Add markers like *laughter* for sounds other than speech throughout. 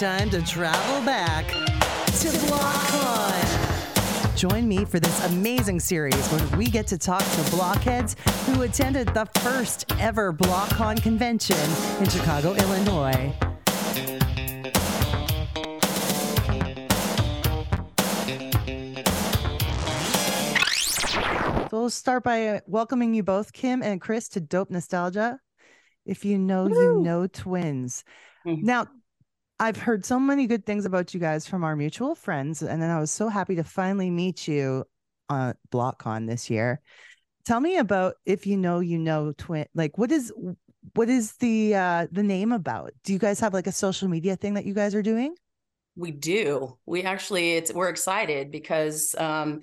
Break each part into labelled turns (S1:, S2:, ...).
S1: time to travel back to BlockCon. Join me for this amazing series where we get to talk to blockheads who attended the first ever BlockCon convention in Chicago, Illinois. So we'll start by welcoming you both, Kim and Kris, to Dope Nostalgia. If you know, Woo! you know twins. Mm-hmm. Now, I've heard so many good things about you guys from our mutual friends, and then I was so happy to finally meet you on BlockCon this year. Tell me about if you know, you know twin. Like, what is what is the uh the name about? Do you guys have like a social media thing that you guys are doing?
S2: We do. We actually it's we're excited because um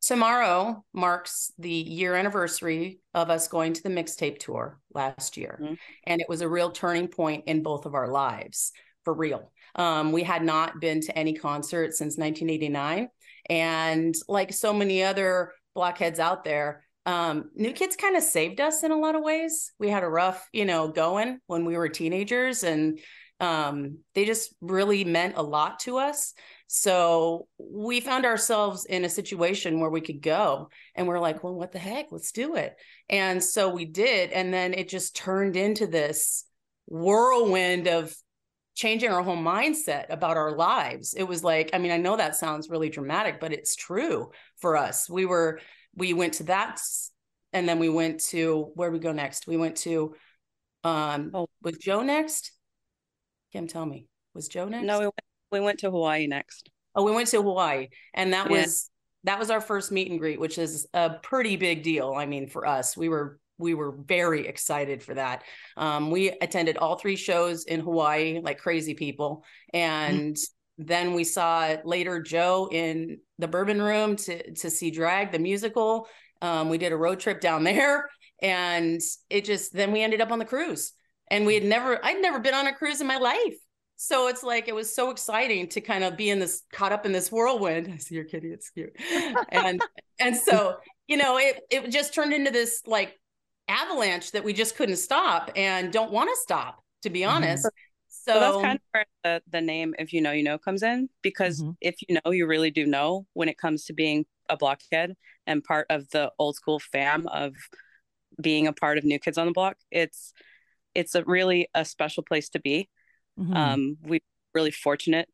S2: tomorrow marks the year anniversary of us going to the mixtape tour last year. Mm-hmm. And it was a real turning point in both of our lives for real. Um, we had not been to any concert since 1989. And like so many other blockheads out there, um, New Kids kind of saved us in a lot of ways. We had a rough, you know, going when we were teenagers, and um, they just really meant a lot to us. So we found ourselves in a situation where we could go and we're like, well, what the heck? Let's do it. And so we did. And then it just turned into this whirlwind of changing our whole mindset about our lives. It was like, I mean, I know that sounds really dramatic, but it's true for us. We were, we went to that and then we went to where we go next? We went to um oh. was Joe next? Kim, tell me. Was Joe next?
S3: No, we went we went to Hawaii next.
S2: Oh, we went to Hawaii, and that yeah. was that was our first meet and greet, which is a pretty big deal. I mean, for us, we were we were very excited for that. Um, we attended all three shows in Hawaii like crazy people, and mm-hmm. then we saw later Joe in the Bourbon Room to to see Drag the musical. Um, we did a road trip down *laughs* there, and it just then we ended up on the cruise, and we had never I'd never been on a cruise in my life so it's like it was so exciting to kind of be in this caught up in this whirlwind *laughs* i see your kitty it's cute and and so you know it it just turned into this like avalanche that we just couldn't stop and don't want to stop to be mm-hmm. honest mm-hmm. so,
S3: so, that's kind of where the, the name if you know you know comes in because mm-hmm. if you know you really do know when it comes to being a blockhead and part of the old school fam of being a part of new kids on the block it's it's a really a special place to be Mm-hmm. Um, we're really fortunate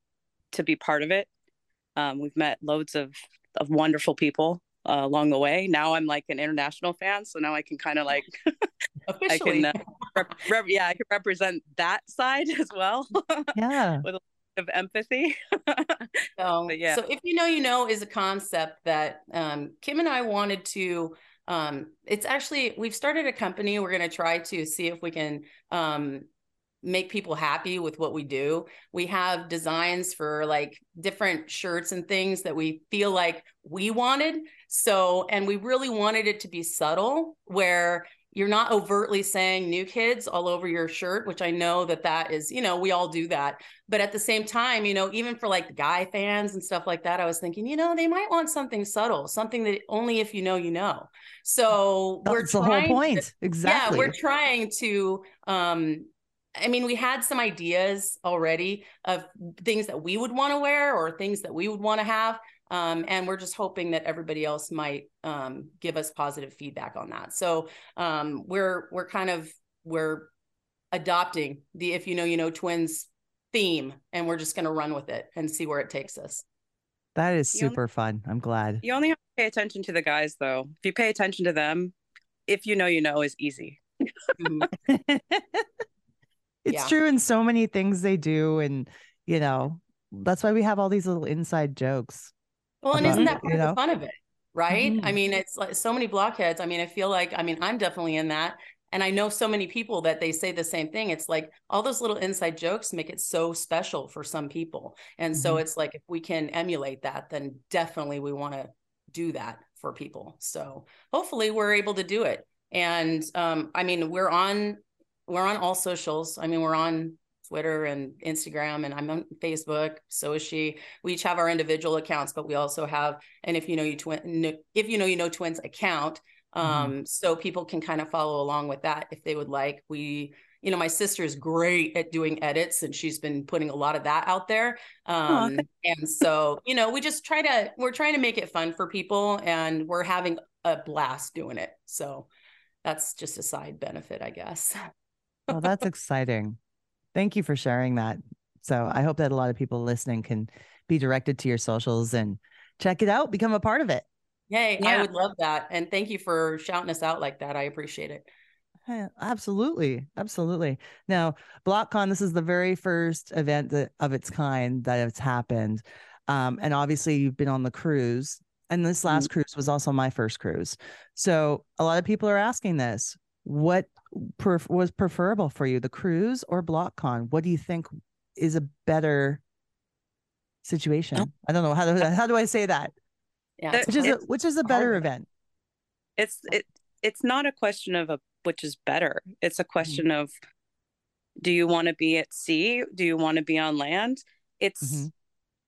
S3: to be part of it. Um, we've met loads of of wonderful people uh, along the way. Now I'm like an international fan, so now I can kind of like *laughs* I can uh, rep- rep- yeah I can represent that side *laughs* as well.
S1: Yeah, *laughs*
S3: with a lot of empathy.
S2: so yeah, so if you know, you know, is a concept that um, Kim and I wanted to. Um, it's actually we've started a company. We're going to try to see if we can um, make people happy with what we do. We have designs for like different shirts and things that we feel like we wanted. So, and we really wanted it to be subtle where you're not overtly saying new kids all over your shirt, which I know that that is, you know, we all do that. But at the same time, you know, even for like guy fans and stuff like that, I was thinking, you know, they might want something subtle, something that only if you know, you know. So
S1: That's we're trying the whole point. To, exactly.
S2: Yeah, we're trying to um I mean, we had some ideas already of things that we would want to wear or things that we would want to have. Um, and we're just hoping that everybody else might um, give us positive feedback on that. So um, we're we're kind of we're adopting the if you know you know twins theme, and we're just going to run with it and see where it takes us.
S1: That is super only, fun. I'm glad.
S3: You only have to pay attention to the guys, though. If you pay attention to them, if you know you know is easy. mm-hmm. *laughs*
S1: it's yeah. true in so many things they do and you know that's why we have all these little inside jokes
S2: well and isn't that part you know? of the fun of it right mm-hmm. i mean it's like so many blockheads i mean i feel like i mean i'm definitely in that and i know so many people that they say the same thing it's like all those little inside jokes make it so special for some people and mm-hmm. so it's like if we can emulate that then definitely we want to do that for people so hopefully we're able to do it and um, i mean we're on we're on all socials. I mean, we're on Twitter and Instagram, and I'm on Facebook. So is she. We each have our individual accounts, but we also have and if you know you twin, if you know you know twins account, mm-hmm. um, mm-hmm. so people can kind of follow along with that if they would like. We you know, my sister's great at doing edits and she's been putting a lot of that out there. Um, and so, you know, we just try to, we're trying to make it fun for people and we're having a blast doing it. So that's just a side benefit, I guess.
S1: well, that's *laughs* exciting. Thank you for sharing that. So I hope that a lot of people listening can be directed to your socials and check it out, become a part of it.
S2: Yay, yeah. I would love that. And thank you for shouting us out like that. I appreciate it.
S1: Absolutely. Absolutely. Now, BlockCon, this is the very first event that, of its kind that has happened. Um, and obviously, you've been on the cruise, and this last mm-hmm. cruise was also my first cruise. So, a lot of people are asking this what was preferable for you, the cruise or BlockCon? What do you think is a better situation? I don't know. How do, how do I say that? Yeah, which is a, which is a better event.
S3: It's it it's not a question of a which is better. It's a mm-hmm. question mm-hmm. of do you want to be at sea? Do you want to be on land? It's mm-hmm.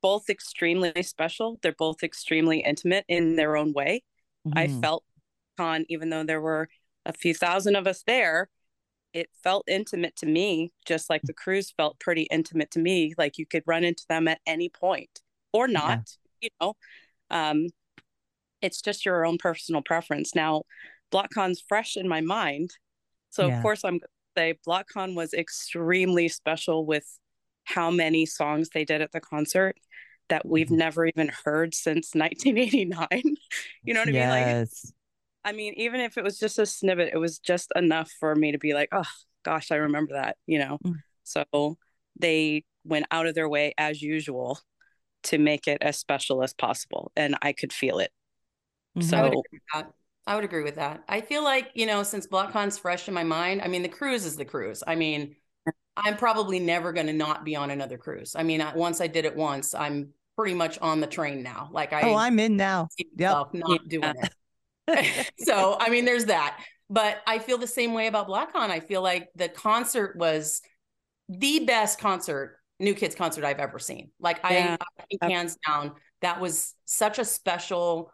S3: both extremely special. They're both extremely intimate in their own way. Mm-hmm. I felt con even though there were a few thousand of us there, it felt intimate to me, just like the cruise felt pretty intimate to me. Like you could run into them at any point or not, yeah. you know. Um, it's just your own personal preference. Now, BlockCon's fresh in my mind. So yeah. of course I'm going to say BlockCon was extremely special with how many songs they did at the concert that we've mm-hmm. never even heard since *laughs* 1989. you know what I yes. mean? Like I mean, even if it was just a snippet, it was just enough for me to be like, oh gosh, I remember that, you know. Mm. So they went out of their way as usual to make it as special as possible. And I could feel it.
S2: Mm-hmm. So I would agree with that. I feel like, you know, since BlockCon's fresh in my mind, I mean, the cruise is the cruise. I mean, I'm probably never going to not be on another cruise. I mean, once I did it once, I'm pretty much on the train now. Like I
S1: Oh, I'm in now.
S2: Yep. Not doing it. *laughs* so, I mean, there's that. But I feel the same way about BlockCon. I feel like the concert was the best concert, New Kids concert I've ever seen. Like yeah. I, I think hands down, that was such a special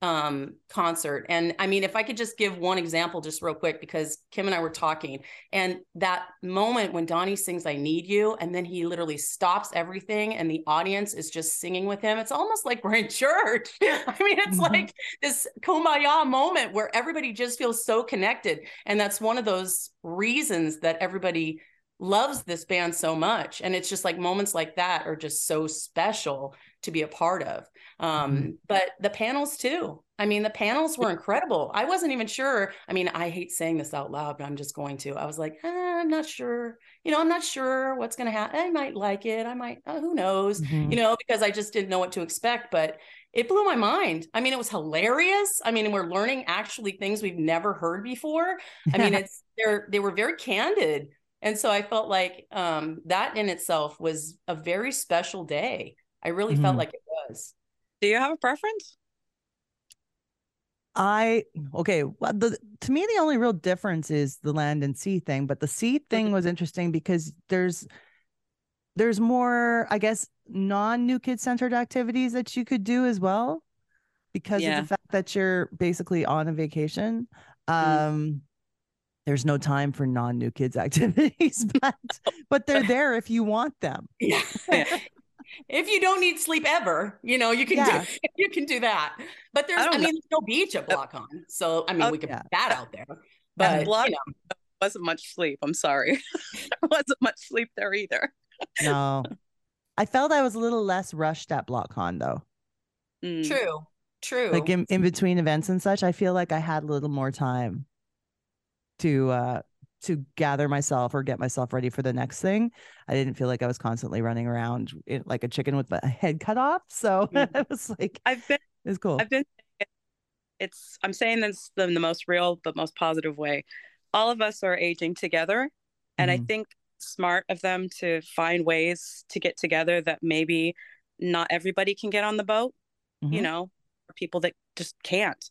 S2: um concert. And i mean if i could just give one example just real quick because kim and i were talking and that moment when donnie sings i need you and then he literally stops everything and the audience is just singing with him it's almost like we're in church. *laughs* I mean it's mm-hmm. like this kumbaya moment where everybody just feels so connected and that's one of those reasons that everybody loves this band so much and it's just like moments like that are just so special to be a part of. Um, mm-hmm. but the panels too. I mean the panels were incredible. I wasn't even sure. I mean i hate saying this out loud but i'm just going to. I was like eh, i'm not sure. You know i'm not sure what's going to happen i might like it. I might uh, who knows? Mm-hmm. you know because i just didn't know what to expect but it blew my mind. I mean it was hilarious. I mean we're learning actually things we've never heard before. I mean *laughs* it's they're they were very candid. And so I felt like um, that in itself was a very special day. I really mm-hmm. felt like it was.
S3: Do you have a preference?
S1: I okay. Well, the to me the only real difference is the land and sea thing, but the sea thing was interesting because there's there's more, I guess, non new kid centered activities that you could do as well because yeah. of the fact that you're basically on a vacation. Mm-hmm. Um, there's no time for non new kids *laughs* activities, but but they're *laughs* there if you want them.
S2: Yeah. *laughs* if you don't need sleep ever, you know, you can yeah. do *laughs* you can do that. But there's I, I mean, there's no beach at BlockCon. So I mean oh, we could yeah. put that out there. But Block you know. *laughs*
S3: wasn't much sleep. I'm sorry. *laughs* wasn't much sleep there either.
S1: no. I felt I was a little less rushed at BlockCon though.
S2: Mm. True. True.
S1: Like in, in between events and such, I feel like I had a little more time to uh to gather myself or get myself ready for the next thing. I didn't feel like I was constantly running around like a chicken with my *laughs* head cut off. So *laughs* mm. it was like
S3: I've been
S1: it's cool.
S3: I've been it's I'm saying this in the most real but most positive way. All of us are aging together. And mm-hmm. I think smart of them to find ways to get together that maybe not everybody can get on the boat, mm-hmm. you know, people that just can't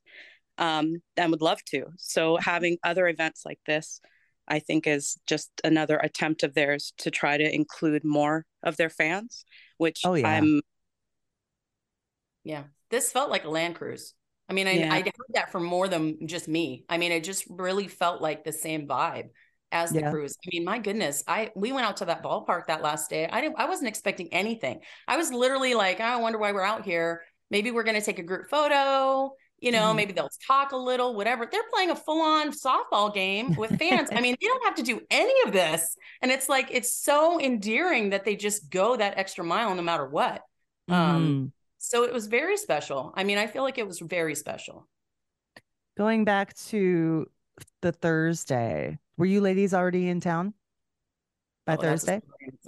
S3: um, and would love to. So having other events like this, I think, is just another attempt of theirs to try to include more of their fans. Which oh, yeah. I'm.
S2: Yeah, this felt like a land cruise. I mean, I, yeah. I heard that from more than just me. I mean, it just really felt like the same vibe. as the yeah. cruise. I mean, my goodness, I we went out to that ballpark that last day. I didn't I wasn't expecting anything. I was literally like, I wonder why we're out here. Maybe we're going to take a group photo. You know, mm-hmm. maybe they'll talk a little, whatever. They're playing a full-on softball game with fans. I mean, they don't have to do any of this. And it's like it's so endearing that they just go that extra mile no matter what. Um, mm-hmm. Um, so it was very special. I mean, I feel like it was very special.
S1: Going back to the Thursday, were you ladies already in town by oh, Thursday? *laughs*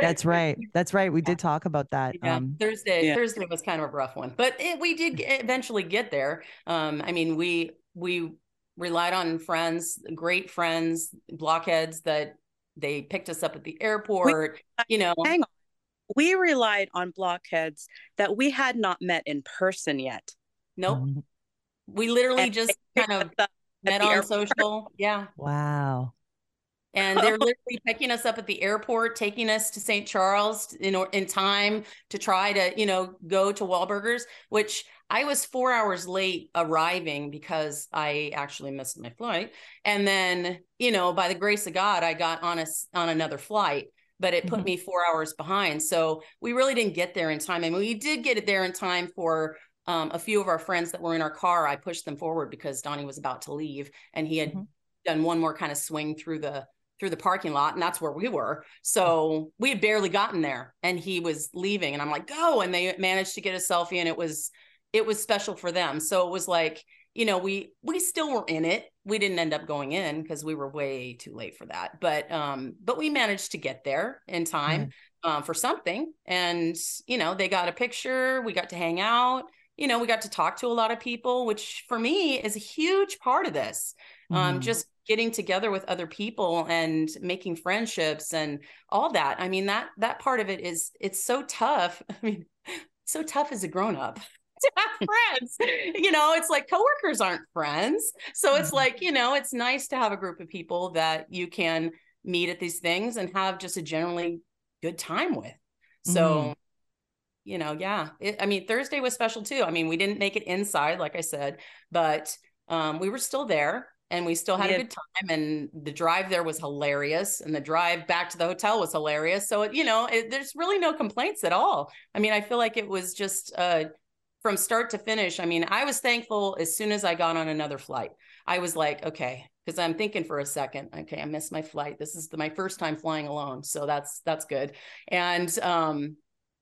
S1: That's right. *laughs* That's right. We did talk about that.
S2: Yeah. Um, Thursday. Yeah. Thursday was kind of a rough one, but it, we did eventually get there. Um, I mean, we we relied on friends, great friends, blockheads that they picked us up at the airport. We, *laughs* you know,
S3: hang on. We relied on blockheads that we had not met in person yet.
S2: Nope. Mm-hmm. We literally and just kind of met on social. Yeah.
S1: Wow.
S2: And they're *laughs* literally picking us up at the airport, taking us to St. Charles in in time to try to, you know, go to Wahlburgers, which I was four hours late arriving because I actually missed my flight. And then, you know, by the grace of God, I got on a on another flight but it put mm-hmm. me four hours behind. So we really didn't get there in time. I mean, we did get it there in time for um, a few of our friends that were in our car, I pushed them forward because Donnie was about to leave and he had mm-hmm. done one more kind of swing through the through the parking lot and that's where we were. So we had barely gotten there and he was leaving and I'm like, go. And they managed to get a selfie and it was it was special for them. So it was like, you know, we we still were in it. We didn't end up going in because we were way too late for that. But um, but we managed to get there in time mm-hmm. um, for something. And you know, they got a picture, we got to hang out you know, we got to talk to a lot of people, which for me is a huge part of this. Um, mm-hmm. Um, just getting together with other people and making friendships and all that. I mean, that that part of it is it's so tough. *laughs* I mean, so tough as a grown up *laughs* to have friends. you know, it's like coworkers aren't friends. So it's mm-hmm. like, you know, it's nice to have a group of people that you can meet at these things and have just a generally good time with. So mm you know, yeah. It, I mean, Thursday was special too. I mean, we didn't make it inside, like I said, but um, we were still there and we still had yeah. a good time. And the drive there was hilarious, and the drive back to the hotel was hilarious. So, it, you know, it, there's really no complaints at all. I mean, I feel like it was just uh, from start to finish. I mean, I was thankful as soon as I got on another flight. I was like, okay, because I'm thinking for a second, okay, I missed my flight. This is the, my first time flying alone, so that's that's good. And um,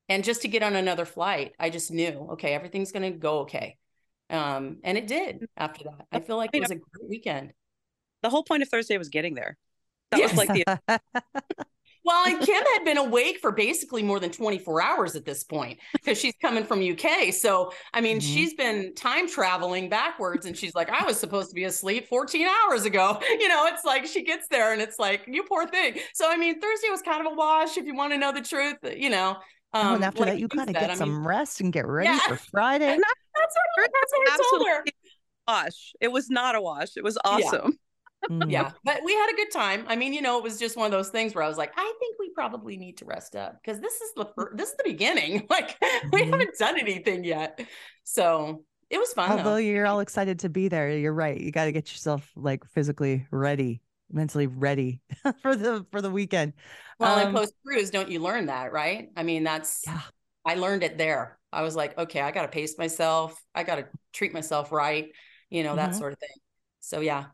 S2: and just to get on another flight i just knew okay everything's going to go okay um, and it did after that. I feel like it was a great weekend.
S3: The whole point of thursday was getting there. That yes. was like the *laughs* *laughs*
S2: well and kim had been awake for basically more than 24 hours at this point because she's coming from uk so i mean mm-hmm. she's been time traveling backwards and she's like i was supposed to be asleep 14 hours ago. *laughs* You know it's like she gets there and it's like you poor thing. So i mean thursday was kind of a wash if you want to know the truth you know
S1: um, oh, and after like that, you gotta get I some mean, rest and get ready yeah. for *laughs* Friday.
S2: that's what, that's what I told her.
S3: Wash. It was not a wash. It was awesome.
S2: Yeah. mm. yeah. But we had a good time. I mean, you know, it was just one of those things where I was like, I think we probably need to rest up because this is the this is the beginning. *laughs* Like mm-hmm. we haven't done anything yet. So it was fun.
S1: Although though. you're all excited to be there, you're right. You got to get yourself like physically ready mentally ready *laughs* for the for the weekend.
S2: Well, um, in post cruise, don't you learn that, right? I mean, that's yeah. I learned it there. I was like, okay, I got to pace myself. I got to treat myself right, you know, that mm-hmm. sort of thing. So yeah.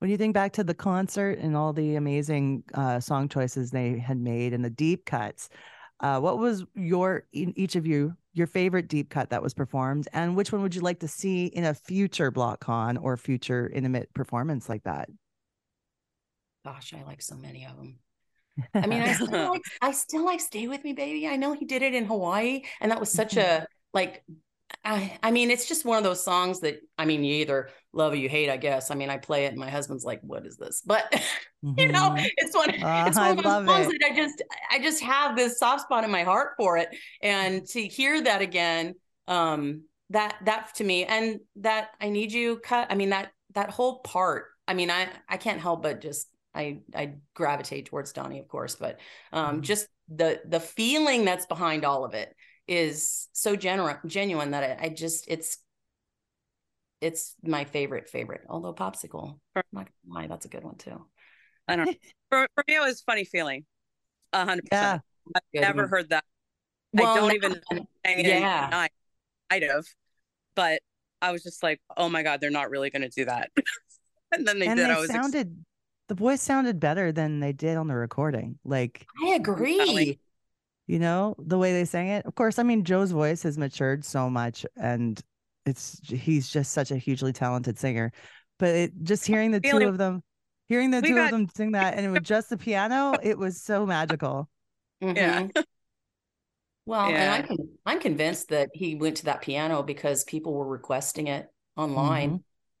S1: When you think back to the concert and all the amazing uh, song choices they had made and the deep cuts, uh, what was your each of you your favorite deep cut that was performed, and which one would you like to see in a future BlockCon or future intimate performance like that?
S2: Gosh, I like so many of them. I mean, I still *laughs* like I still like Stay With Me, Baby. I know he did it in Hawaii, and that was such mm-hmm. a like I, I mean, it's just one of those songs that I mean, you either love or you hate, I guess. I mean, I play it and my husband's like, what is this? But mm-hmm. *laughs* you know, mm-hmm. it's one, uh, it's one of those songs it. that I just I just have this soft spot in my heart for it. And to hear that again, um, that that to me, and that I need you cut, I mean, that that whole part, I mean, I I can't help but just I I gravitate towards Donnie, of course, but um, mm-hmm. just the the feeling that's behind all of it is so genuine genuine that I, I just it's it's my favorite favorite. Although popsicle, I'm not gonna lie, that's a good one too.
S3: I don't know. *laughs* For, for me, it was funny feeling. A hundred percent. I've good never one. heard that. Well, I don't even yeah. I might have, but I was just like, oh my god, they're not really going to do that. *laughs* and then they and did.
S1: They
S3: I was
S1: sounded. Ex- the voice sounded better than they did on the recording. Like
S2: I agree.
S1: You know the way they sang it. Of course, I mean Joe's voice has matured so much, and it's he's just such a hugely talented singer. But it, just hearing the two of them, hearing the two got- of them sing that, and it was just the piano, it was so magical.
S3: Mm-hmm. Yeah. *laughs*
S2: Well, yeah. and I'm I'm convinced that he went to that piano because people were requesting it online. Mm-hmm.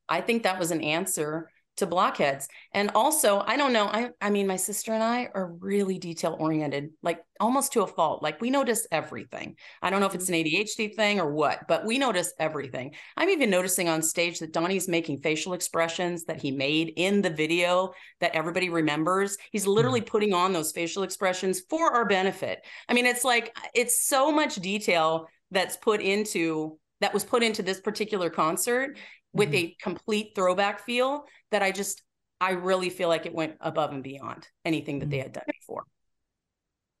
S2: I think that was an answer to blockheads. And also, I don't know, I I mean my sister and I are really detail oriented, like almost to a fault. Like we notice everything. I don't know if it's an mm-hmm. ADHD thing or what, but we notice everything. I'm even noticing on stage that Donnie's making facial expressions that he made in the video that everybody remembers. He's literally mm-hmm. putting on those facial expressions for our benefit. I mean, it's like it's so much detail that's put into that was put into this particular concert with mm-hmm. a complete throwback feel that I just I really feel like it went above and beyond anything that mm-hmm. they had done before.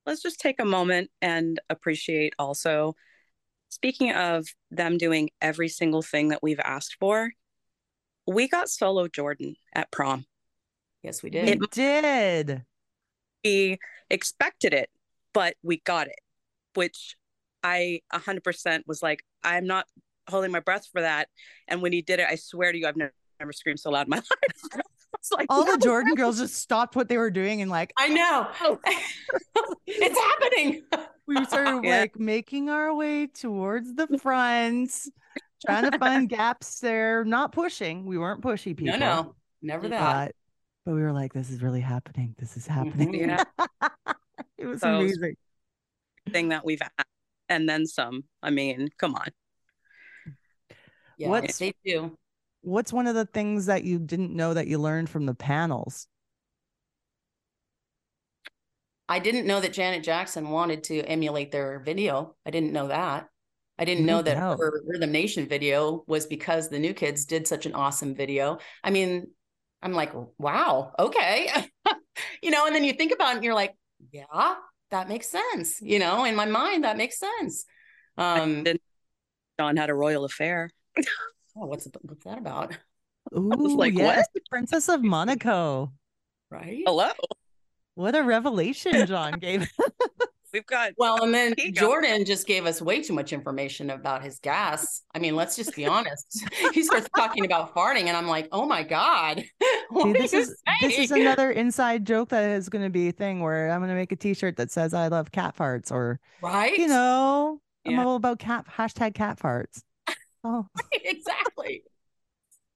S3: Let's just take a moment and appreciate also speaking of them doing every single thing that we've asked for. We got solo Jordan at prom.
S2: Yes, we did.
S1: It, did.
S3: We expected it, but we got it, which I 100% was like, I'm not holding my breath for that. And when he did it, I swear to you, I've never, never screamed so loud in my *laughs* life.
S1: like all no. the Jordan girls just stopped what they were doing and like,
S2: I know *laughs* oh. it's happening.
S1: We started *laughs* yeah. like making our way towards the front, trying to find gaps there, not pushing. We weren't pushy people.
S2: No, no, never that.
S1: But, but we were like, this is really happening. This is mm-hmm, happening.
S3: Yeah.
S1: it was so amazing.
S3: Thing that we've had, and then some. I mean, come on.
S2: Yeah, what's, they do.
S1: What's one of the things that you didn't know that you learned from the panels?
S2: I didn't know that Janet Jackson wanted to emulate their video. I didn't know that. I didn't no know that doubt. her Rhythm Nation video was because the new kids did such an awesome video. I mean, I'm like, wow, okay. *laughs* you know, and then you think about it and you're like, yeah, that makes sense. You know, in my mind, that makes sense. Um,
S3: John had a royal affair
S2: oh, what's what's that about? *laughs*
S1: Ooh, like, yes, what? Princess of Monaco.
S2: Right.
S3: Hello.
S1: What a revelation John gave. *laughs*
S3: We've got
S2: well, and then Jordan just gave us way too much information about his gas. I mean, let's just be honest. *laughs* he starts talking about farting, and I'm like, oh my god,
S1: See, this is saying? this is another inside joke that is going to be a thing where I'm going to make a T-shirt that says "I love cat farts" or
S2: right,
S1: you know, I'm all about cat hashtag cat farts.
S2: Oh, *laughs* exactly.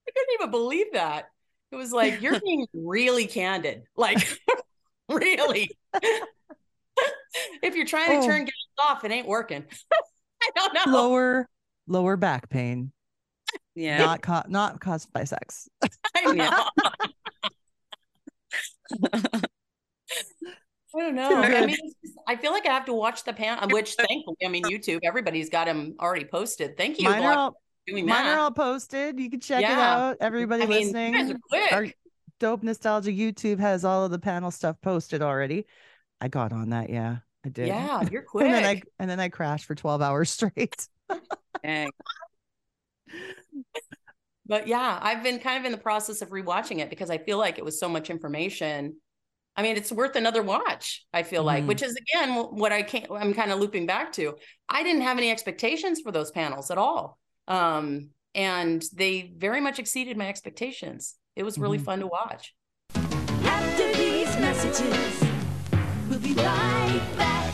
S2: I couldn't even believe that. It was like you're *laughs* being really candid, like *laughs* really. if you're trying to oh. turn gas off, it ain't working. I don't know.
S1: Lower lower back pain.
S3: Yeah.
S1: Not ca- not caused by sex.
S2: I know. I don't know. I mean, I feel like I have to watch the pan, which thankfully, I mean, YouTube, everybody's got them already posted. Thank you.
S1: Mine, are all, doing mine are all posted. You can check yeah. it out. Everybody I mean, listening. Our Dope Nostalgia YouTube has all of the panel stuff posted already. I got on that. Yeah, I did.
S2: Yeah, you're quick. *laughs*
S1: and then I and then I crashed for 12 hours *laughs* straight.
S2: but yeah, I've been kind of in the process of rewatching it because I feel like it was so much information I mean, it's worth another watch, I feel mm. like, which is again what I can't, I'm kind of looping back to. I didn't have any expectations for those panels at all. Um, and they very much exceeded my expectations. It was really mm. fun to watch. After these messages, we'll be right back.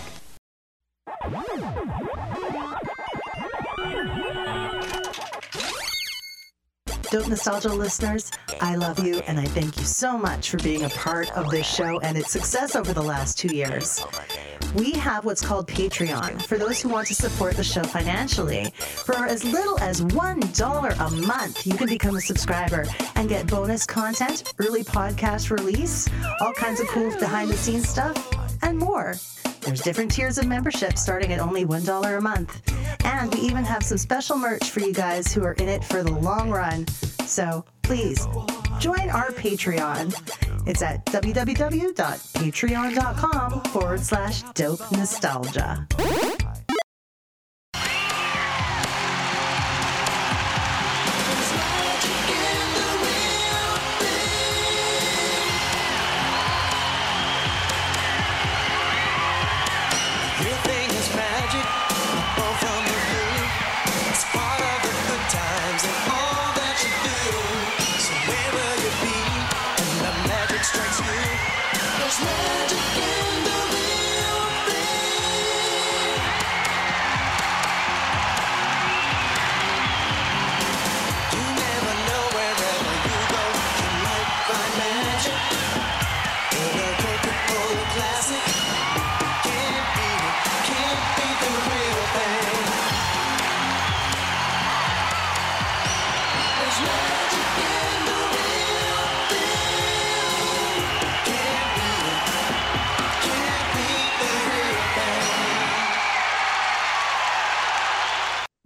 S1: Dope Nostalgia listeners, I love you and I thank you so much for being a part of this show and its success over the last two years. We have what's called Patreon for those who want to support the show financially. For as little as $1 a month, you can become a subscriber and get bonus content, early podcast release, all kinds of cool behind the scenes stuff, and more. There's different tiers of membership starting at only $1 a month. And we even have some special merch for you guys who are in it for the long run. So please join our Patreon. It's at www.patreon.com forward slash dope nostalgia.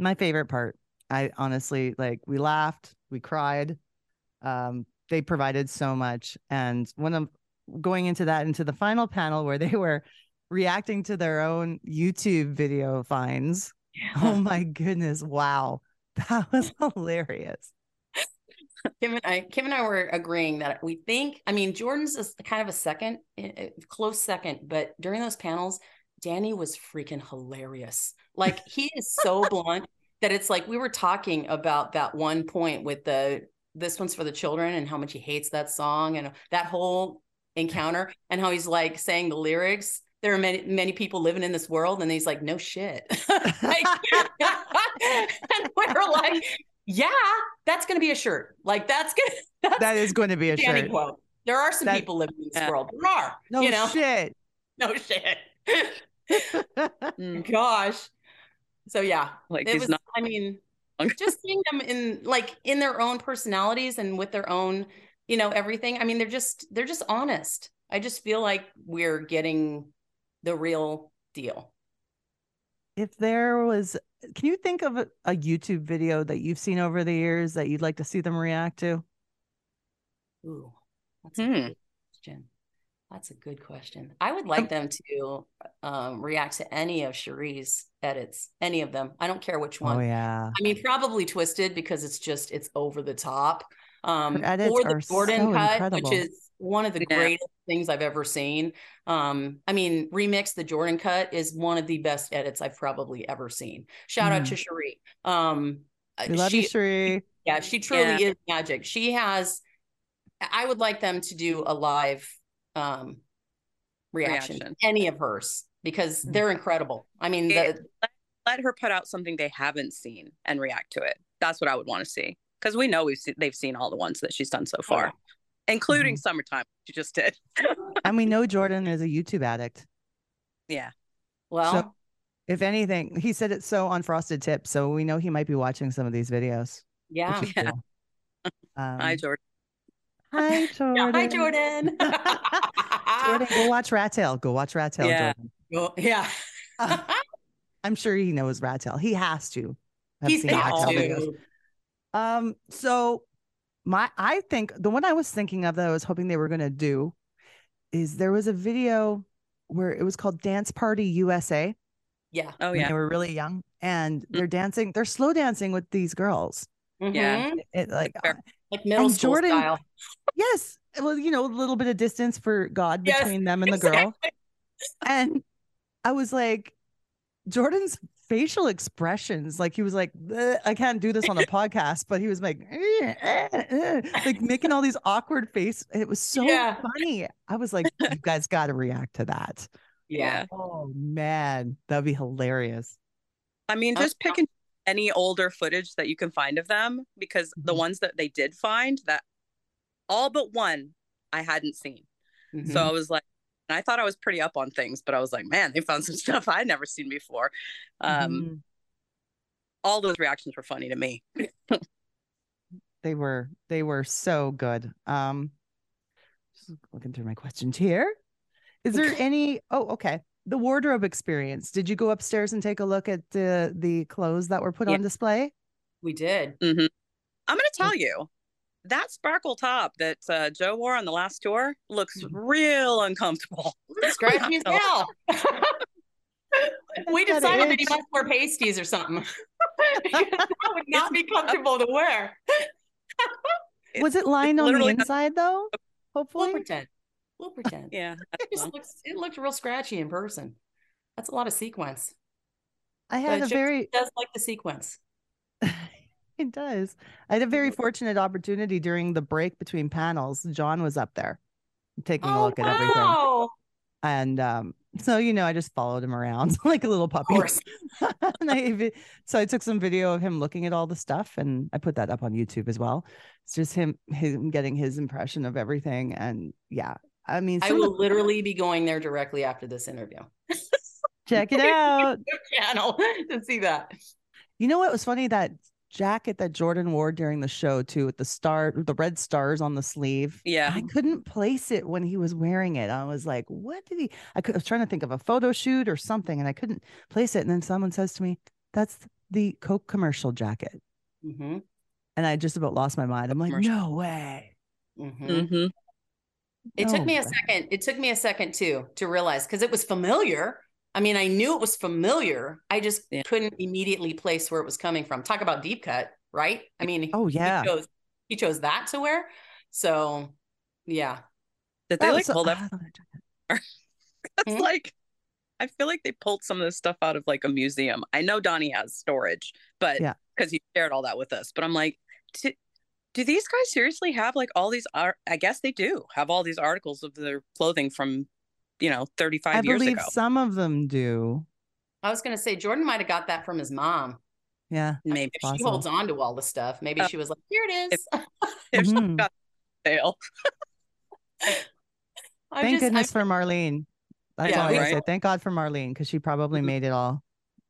S1: My favorite part. I honestly like we laughed, we cried. Um, they provided so much. And when I'm going into that, into the final panel where *laughs* they were reacting to their own YouTube video finds. Yeah. Oh my goodness. Wow. *laughs* That was hilarious.
S2: Kim and I, Kim and I were agreeing that we think, I mean, Jordan's is kind of a second, eh, eh, close second, but during those panels, Danny was freaking hilarious. Like he is so blunt that it's like we were talking about that one point with the this one's for the children and how much he hates that song and that whole encounter and how he's like saying the lyrics. There are many many people living in this world and he's like no shit. *laughs* Like, *laughs* and we're like yeah that's going to be a shirt. Like that's good *laughs* that's
S1: that is going to be a shirt.
S2: quote. there are some that, people living in this world. There are
S1: no
S2: you know?
S1: shit.
S2: No shit gosh so yeah, like it was. Not- I mean, *laughs* just seeing them in like in their own personalities and with their own, you know, everything. I mean, they're just they're just honest. I just feel like we're getting the real deal.
S1: If there was, can you think of a, a YouTube video that you've seen over the years that you'd like to see them react to?
S2: Ooh, that's hmm. a good question. That's a good question. I would like them to um, react to any of Cherie's edits, any of them. I don't care which one.
S1: Oh yeah.
S2: I mean, probably twisted because it's just it's over the top. Um, or the Jordan so cut, incredible. which is one of the yeah. greatest things I've ever seen. Um, I mean, remix the Jordan cut is one of the best edits I've probably ever seen. Shout mm. out to Cherie. Um,
S1: we love she, you, Cherie.
S2: Yeah, she truly yeah. is magic. She has. I would like them to do a live um, reaction, reaction. any of hers because mm-hmm. they're incredible. I mean, the,
S3: let, let, her put out something they haven't seen and react to it. That's what I would want to see because we know we've seen, they've seen all the ones that she's done so far, oh. including mm-hmm. "Summertime." She just did, *laughs*
S1: and we know Jordan is a YouTube addict.
S3: Yeah.
S2: Well, so,
S1: if anything, he said it's so on frosted tips, so we know he might be watching some of these videos.
S2: Yeah. yeah. *laughs*
S3: Cool. Um, Hi, Jordan.
S1: Hi, Jordan. *laughs*
S2: Yeah, hi, Jordan. *laughs*
S1: Jordan, go watch Rat Tail. Go watch Rat Tail,
S2: yeah.
S1: Jordan.
S2: Well, yeah. uh,
S1: I'm sure he knows Rat Tail. He has to.
S2: He's got to.
S1: Um, so my I think the one I was thinking of that I was hoping they were gonna do is there was a video where it was called Dance Party USA.
S2: Yeah.
S3: Oh yeah.
S1: They were really young and they're mm-hmm. dancing, they're slow dancing with these girls.
S3: Mm-hmm. Yeah.
S1: It, it, like
S2: like middle and school Jordan, style.
S1: Yes. Well, you know, a little bit of distance for God between them and the exactly. girl. And I was like, Jordan's facial expressions, like he was like, I can't do this on a podcast, but he was like, eh, eh, eh, like making all these awkward face. It was so yeah. funny. I was like, you guys got to react to that.
S3: Yeah.
S1: Oh man, that'd be hilarious.
S3: I mean, just picking any older footage that you can find of them because mm-hmm. the ones that they did find that all but one I hadn't seen. Mm-hmm. So I was like, I thought I was pretty up on things, but I was like, man, they found some *laughs* stuff I'd never seen before. Um, mm-hmm. All those reactions were funny to me.
S1: they were they were so good. Um, just looking through my questions here. Is there any? Oh, okay. The wardrobe experience. Did you go upstairs and take a look at the the clothes that were put yeah. on display?
S2: We did.
S3: Mm-hmm. I'm going to tell you that sparkle top that uh, Joe wore on the last tour looks mm-hmm. real uncomfortable. *laughs*
S2: Scratchy as hell. we *laughs* decided that he must wear pasties or something. *laughs* that would not be comfortable to wear.
S1: Was it lined on the inside though? Hopefully.
S2: We'll pretend. We'll pretend. *laughs*
S3: yeah.
S2: It, just looks, it looked real scratchy in person. That's a lot of sequence.
S1: I had but a very
S2: does like the sequence. *laughs*
S1: it does. I had a very fortunate opportunity during the break between panels. John was up there taking oh, a look wow. at everything. And um, so you know, I just followed him around *laughs* like a little puppy. and I, so I took some video of him looking at all the stuff, and I put that up on YouTube as well. It's just him, him getting his impression of everything, and yeah, I mean,
S2: I will literally be going there directly after this interview. *laughs*
S1: Check it *laughs* out.
S2: channel *laughs* to see that.
S1: You know what was funny? That jacket that Jordan wore during the show too, with the star, the red stars on the sleeve.
S3: Yeah,
S1: I couldn't place it when he was wearing it. I was like, "What did he?" I, could, I was trying to think of a photo shoot or something, and I couldn't place it. And then someone says to me, "That's the Coke commercial jacket," mm-hmm. and I just about lost my mind. I'm like, "No way."
S2: Mm-hmm. Mm-hmm. It took me a second. It took me a second too to realize because it was familiar. I mean, I knew it was familiar. I just yeah. couldn't immediately place where it was coming from. Talk about deep cut, right? I mean,
S1: oh yeah,
S2: he chose, he chose that to wear. So, yeah.
S3: Did they like pull that? *laughs* That's hmm? like, I feel like they pulled some of this stuff out of like a museum. I know Donnie has storage, but yeah, because he shared all that with us. But I'm like, do these guys seriously have like all these art i guess they do have all these articles of their clothing from you know 35
S1: I
S3: years
S1: ago. I believe some of them do.
S2: I was going to say jordan might have got that from his mom.
S1: Yeah
S2: maybe she holds on to all the stuff maybe uh, she was like here it is. *laughs* if,
S3: if mm-hmm. she got sale. *laughs*
S1: Thank just, goodness I'm, for marlene. That's yeah, all i right? say. Thank god for marlene because she probably mm-hmm. made it all,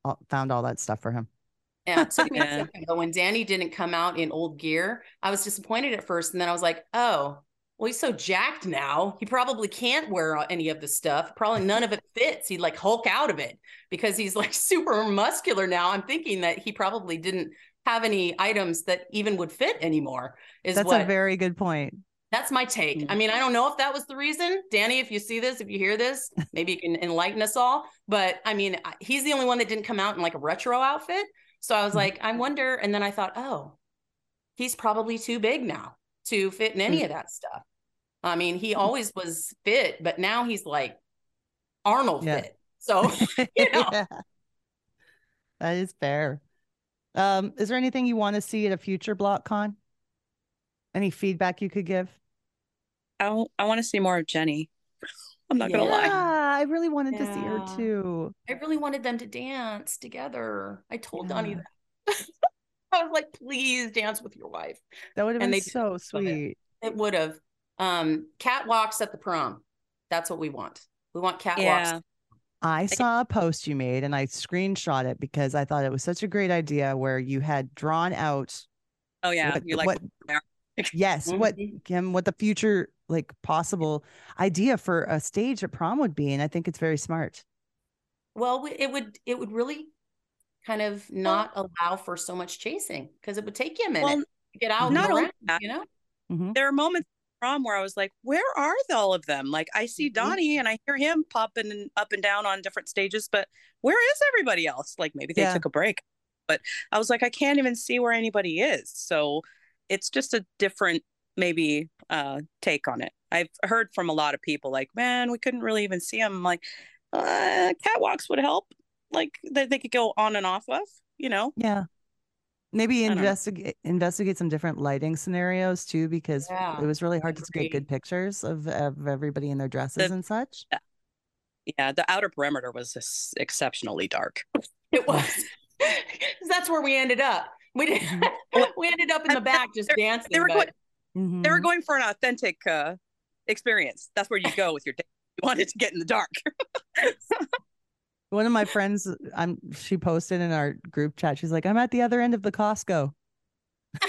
S1: all found all that stuff for him
S2: yeah, it took me yeah. a *laughs* second. But when Danny didn't come out in old gear, I was disappointed at first. And then I was like, oh, well, he's so jacked now. He probably can't wear any of the stuff. Probably *laughs* none of it fits. He'd like Hulk out of it because he's like *laughs* super muscular now. I'm thinking that he probably didn't have any items that even would fit anymore. Is
S1: that's
S2: what,
S1: a very good point.
S2: That's my take. Mm. I mean, I don't know if that was the reason. Danny, if you see this, if you hear this, maybe you can enlighten us all. But I mean, he's the only one that didn't come out in like a retro outfit. So I was mm-hmm. like, I wonder. And then I thought, oh, he's probably too big now to fit in any mm-hmm. of that stuff. I mean, he mm. always was fit, but now he's like Arnold yeah. fit. So, *laughs* *laughs* you know. yeah.
S1: That is fair. Um, is there anything you want to see at a future BlockCon? Any feedback you could give?
S3: I, I want to see more of Jenny. *laughs* I'm not yeah. gonna lie.
S1: I really wanted yeah. to see her too.
S2: I really wanted them to dance together. I told yeah. Donnie that. *laughs* I was like, please dance with your wife.
S1: That would have been so sweet.
S2: It, it would have. Um, catwalks at the prom. That's what we want. We want catwalks. Yeah.
S1: I saw a post you made and I screenshot it because I thought it was such a great idea where you had drawn out.
S3: Oh yeah, what, you like
S1: what, yes, what mm-hmm. Kim, what the future like possible idea for a stage at prom would be, and I think it's very smart.
S2: Well, it would it would really kind of not well, allow for so much chasing because it would take you a minute well, to get out not around, that, you know.
S3: Mm-hmm. There are moments prom where I was like, where are all of them? Like I see mm-hmm. Donnie and I hear him popping up and down on different stages, but where is everybody else? Like maybe they yeah. took a break. But I was like, I can't even see where anybody is. So it's just a different maybe uh, take on it. I've heard from a lot of people like, man, we couldn't really even see them. Like, uh, catwalks would help. Like that they could go on and off of, you know?
S1: Yeah. Maybe investigate investigate some different lighting scenarios too, because yeah, it was really hard to get good pictures of, of everybody in their dresses the, and such.
S3: Yeah, the outer perimeter was exceptionally dark.
S2: It was. *laughs* That's where we ended up. We did. Mm-hmm. *laughs* we ended up in the back just dancing.
S3: They were
S2: but...
S3: going, mm-hmm. they were going for an authentic uh, experience. That's where you go with your. Date. You wanted to get in the dark.
S1: One of my friends, I'm. She posted in our group chat. She's like, "I'm at the other end of the Costco." *laughs*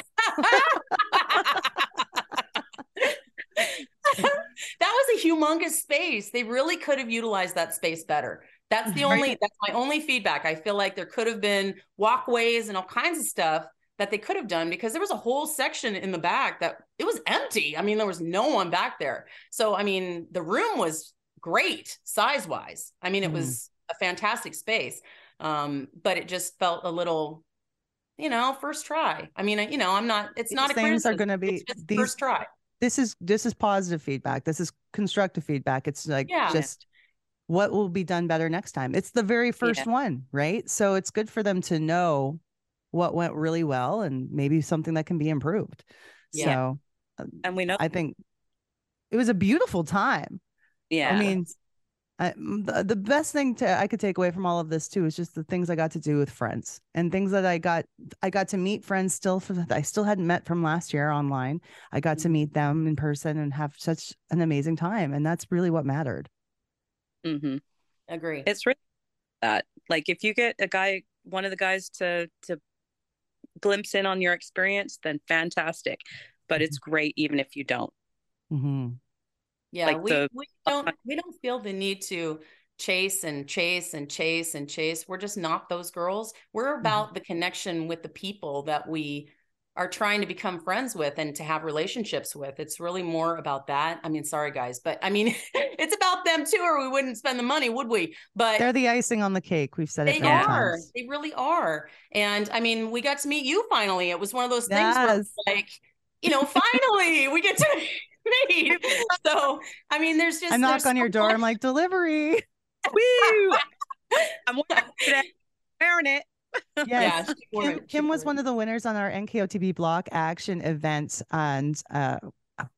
S2: that was a humongous space. They really could have utilized that space better. That's the only that's my only feedback. I feel like there could have been walkways and all kinds of stuff that they could have done because there was a whole section in the back that it was empty. I mean, there was no one back there. So I mean, the room was great size wise. I mean, it mm. was a fantastic space. Um, but it just felt a little you know, first try. I mean, you know, I'm not. It's these not a
S1: things are going to be
S2: these, first try.
S1: This is this is positive feedback. This is constructive feedback. It's like yeah. just what will be done better next time. It's the very first yeah. one, right? So it's good for them to know what went really well and maybe something that can be improved. Yeah. So,
S3: um, and we know.
S1: I think it was a beautiful time.
S3: Yeah.
S1: I mean, I, the, the best thing to I could take away from all of this too is just the things I got to do with friends and things that I got I got to meet friends still for I still hadn't met from last year online. I got to meet them in person and have such an amazing time, and that's really what mattered.
S3: Mm-hmm.
S2: Agree.
S3: It's really that like if you get a guy, one of the guys to to glimpse in on your experience, then fantastic. But it's mm-hmm. great even if you don't.
S1: Mm-hmm.
S2: Yeah, like we, the, we don't we don't feel the need to chase and chase and chase and chase. We're just not those girls. We're mm-hmm. about mm-hmm. the connection with the people that we are trying to become friends with and to have relationships with. It's really more about that. I mean, sorry guys, but I mean, *laughs* it's about them too, or we wouldn't spend the money, would we? But
S1: they're the icing on the cake. We've said
S2: it. They are. Times. They really are. And I mean, we got to meet you finally. It was one of those things where like, you know, finally we get to *laughs* meet. So I mean, there's just
S1: I knock on your door. I'm like delivery. *laughs*
S3: Woo! I'm wearing it.
S1: Yes. Yeah, Kim, Kim was one of the winners on our NKOTB block action event. And uh,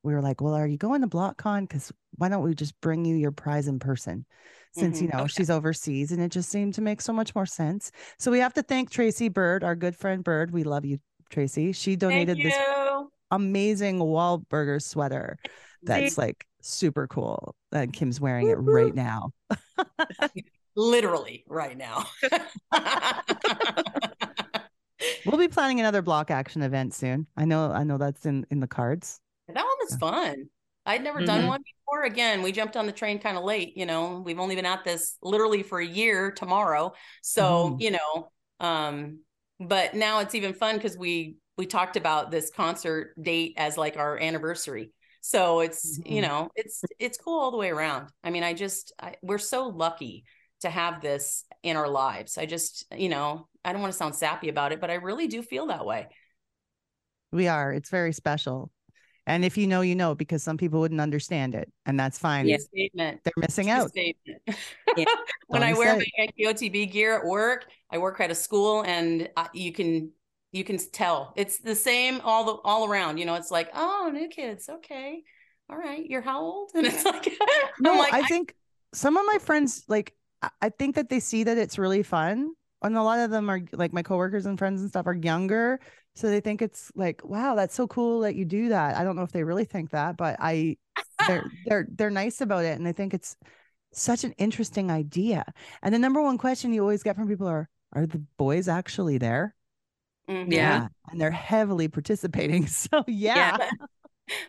S1: we were like, well, are you going to BlockCon? Because why don't we just bring you your prize in person? Since, mm-hmm. you know, okay. she's overseas and it just seemed to make so much more sense. So we have to thank Tracy Bird, our good friend Bird. We love you, Tracy. She donated this amazing Wahlburger sweater that's like super cool. And Kim's wearing it right now. *laughs* *laughs*
S2: Literally right now. *laughs*
S1: we'll be planning another block action event soon. I know I know that's in in the cards.
S2: That one was fun. I'd never mm-hmm. done one before. Again, we jumped on the train kind of late, you know. We've only been at this literally for a year tomorrow. So, mm-hmm. you know, um but now it's even fun because we we talked about this concert date as like our anniversary so it's mm-hmm. you know it's it's cool all the way around i mean i just I, we're so lucky to have this in our lives. I just you know i don't want to sound sappy about it but i really do feel that way.
S1: We are. It's very special. And if you know you know because some people wouldn't understand it and that's fine.
S2: Yeah. statement.
S1: They're missing out.
S2: statement. yeah. *laughs* when i wear my NKOTB gear at work i work at a school and I, you can you can tell. It's the same all the all around. You know it's like oh new kids. Okay. All right. You're how old? *laughs* And it's like *laughs*
S1: no like, I, I think some of my friends like i think that they see that it's really fun and a lot of them are like my coworkers and friends and stuff are younger so they think it's like wow that's so cool that you do that i don't know if they really think that but i they're *laughs* they're they're nice about it and they think it's such an interesting idea and the number one question you always get from people are are the boys actually there
S3: Mm-hmm. Yeah.
S1: And they're heavily participating. *laughs* So yeah. yeah.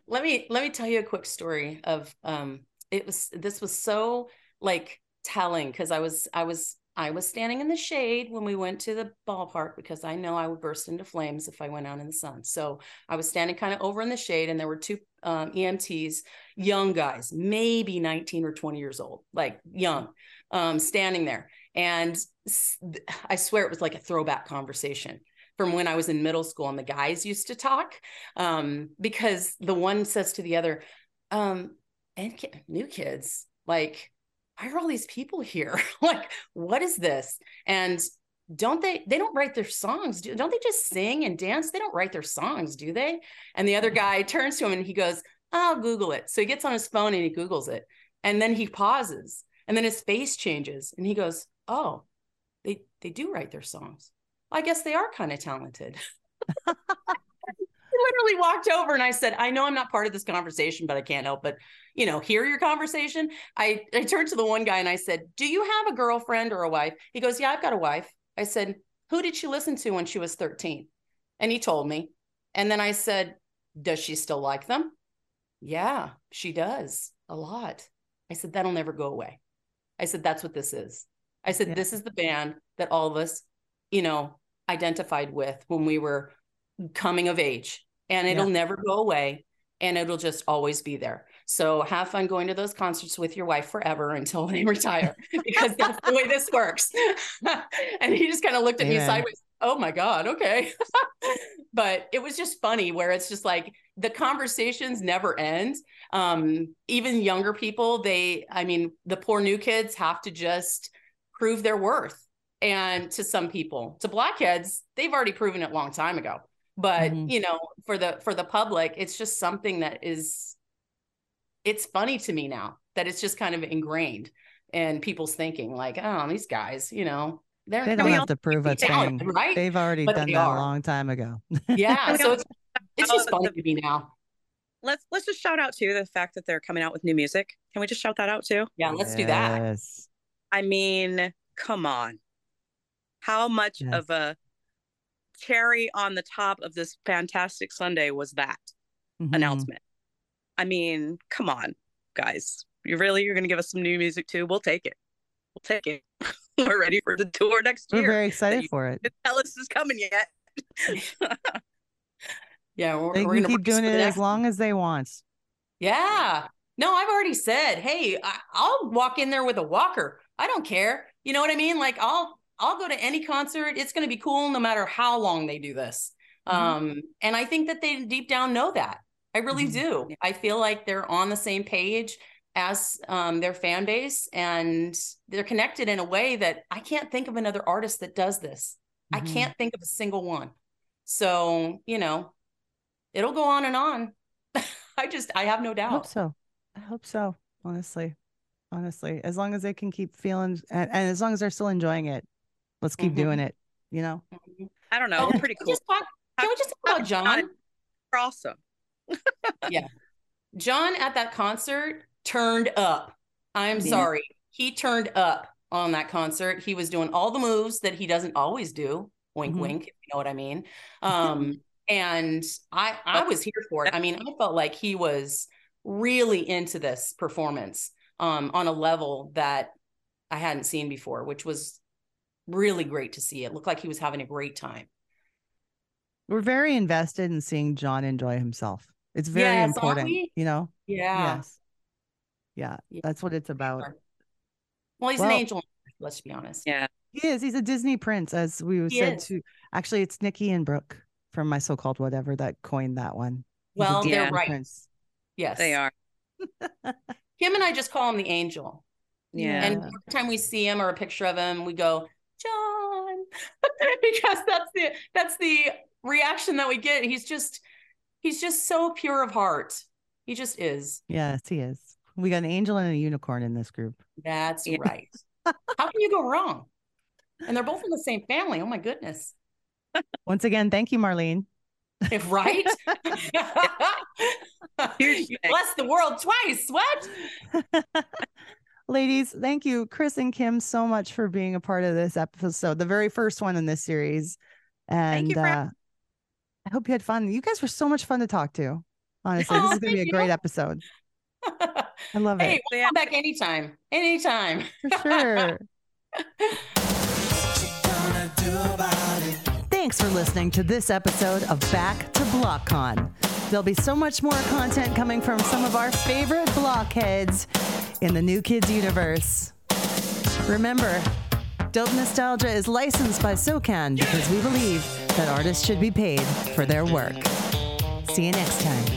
S2: let me let me tell you a quick story of um it was this was so like telling because I was I was I was standing in the shade when we went to the ballpark because I know I would burst into flames if I went out in the sun. So I was standing kind of over in the shade, and there were two um, EMTs, young guys, maybe 19 or 20 years old, like young, um, standing there. And I swear it was like a throwback conversation from when I was in middle school and the guys used to talk um, because the one says to the other, um, and new kids, like, why are all these people here? *laughs* like, what is this? And don't they they don't write their songs do, don't they just sing and dance they don't write their songs do they and the other guy turns to him and he goes i'll google it so he gets on his phone and he googles it and then he pauses and then his face changes and he goes oh they they do write their songs I guess they are kind of talented. *laughs* Literally walked over and I said, I know I'm not part of this conversation, but I can't help but, you know, hear your conversation. I, I turned to the one guy and I said, Do you have a girlfriend or a wife? He goes, Yeah, I've got a wife. I said, Who did she listen to when she was 13? And he told me. And then I said, Does she still like them? Yeah, she does a lot. I said, that'll never go away. I said, that's what this is. I said, yeah. this is the band that all of us, you know, identified with when we were coming of age. And it'll yeah. never go away and it'll just always be there. So have fun going to those concerts with your wife forever until they *laughs* retire, because that's the way this works. *laughs* and he just kind of looked at Amen. me sideways. Oh my God, okay. *laughs* but it was just funny where it's just like the conversations never end. Um, even younger people, they, I mean, the poor new kids have to just prove their worth. And to some people, to blockheads, they've already proven it a long time ago. But mm-hmm. you know, for the for the public, it's just something that is it's funny to me now that it's just kind of ingrained in people's thinking, like, oh, these guys, you know,
S1: they're they don't have to prove a thing, right? They've already but done that are. a long time ago.
S2: yeah, so it's it's just funny to me now.
S3: Let's let's just shout out to the fact that they're coming out with new music. Can we just shout that out too?
S2: Yeah, let's yes. do that.
S3: I mean, come on. How much yes. of a cherry on the top of this fantastic Sunday was that mm-hmm. announcement? I mean, come on, guys. You really you're gonna give us some new music too? We'll take it. We'll take it. *laughs* We're ready for the tour next
S1: year.
S3: We're
S1: very excited for it.
S3: Tell us is coming yet. *laughs*
S2: yeah, we're,
S1: they
S2: we're
S1: keep doing it as long as they want.
S2: Yeah. No, I've already said, hey, I, I'll walk in there with a walker. I don't care. You know what I mean? Like I'll I'll go to any concert. It's going to be cool no matter how long they do this. Mm-hmm. Um, and I think that they deep down know that. I really mm-hmm. do. I feel like they're on the same page as um, their fan base and they're connected in a way that I can't think of another artist that does this. Mm-hmm. I can't think of a single one. So, you know, it'll go on and on. *laughs* I just, I have no doubt. I
S1: hope so. I hope so, honestly. Honestly, as long as they can keep feeling and, and as long as they're still enjoying it, let's keep mm-hmm. doing it, you know?
S3: Mm-hmm. I don't know. Oh, pretty cool.
S2: Talk, can we just talk about Jon?
S3: Awesome *laughs*
S2: yeah. Jon at that concert turned up. I'm yeah. sorry. He turned up on that concert. He was doing all the moves that he doesn't always do. Wink, mm-hmm. wink, if you know what I mean. Um, *laughs* and I I was here for it. I mean, I felt like he was really into this performance um, on a level that I hadn't seen before, which was really great to see. It looked like he was having a great time.
S1: We're very invested in seeing Jon enjoy himself. It's very yes, important, you know?
S2: Yeah.
S1: Yes. Yeah, yeah. That's what it's about.
S2: Well, he's well, an angel, let's be honest.
S3: Yeah.
S1: He is. He's a Disney prince, as we he said is. too. Actually, it's Nikki and Brooke from My So Called Whatever that coined that one.
S2: He's well, they're right. Prince. Yes.
S3: They are. *laughs*
S2: him and I just call him the angel.
S3: Yeah.
S2: And every time we see him or a picture of him, we go, Jon. *laughs* because that's the that's the reaction that we get. He's just he's just so pure of heart. He just is.
S1: Yes, he is. We got an angel and a unicorn in this group.
S2: That's yeah. right. *laughs* How can you go wrong? And they're both in the same family. Oh my goodness. *laughs*
S1: Once again, thank you, Marlene.
S2: If right? you bless the world twice. What?
S1: Ladies, thank you, Kris and Kim, so much for being a part of this episode, the very first one in this series. And uh, I hope you had fun. You guys were so much fun to talk to. Honestly, oh, this is going to be a you. great episode. *laughs* I love
S2: hey,
S1: it.
S2: Hey, we'll come back anytime. Anytime.
S1: For sure. *laughs* Thanks for listening to this episode of Back to BlockCon. There'll be so much more content coming from some of our favorite blockheads in the New Kids universe. Remember, Dope Nostalgia is licensed by SOCAN because we believe that artists should be paid for their work. See you next time.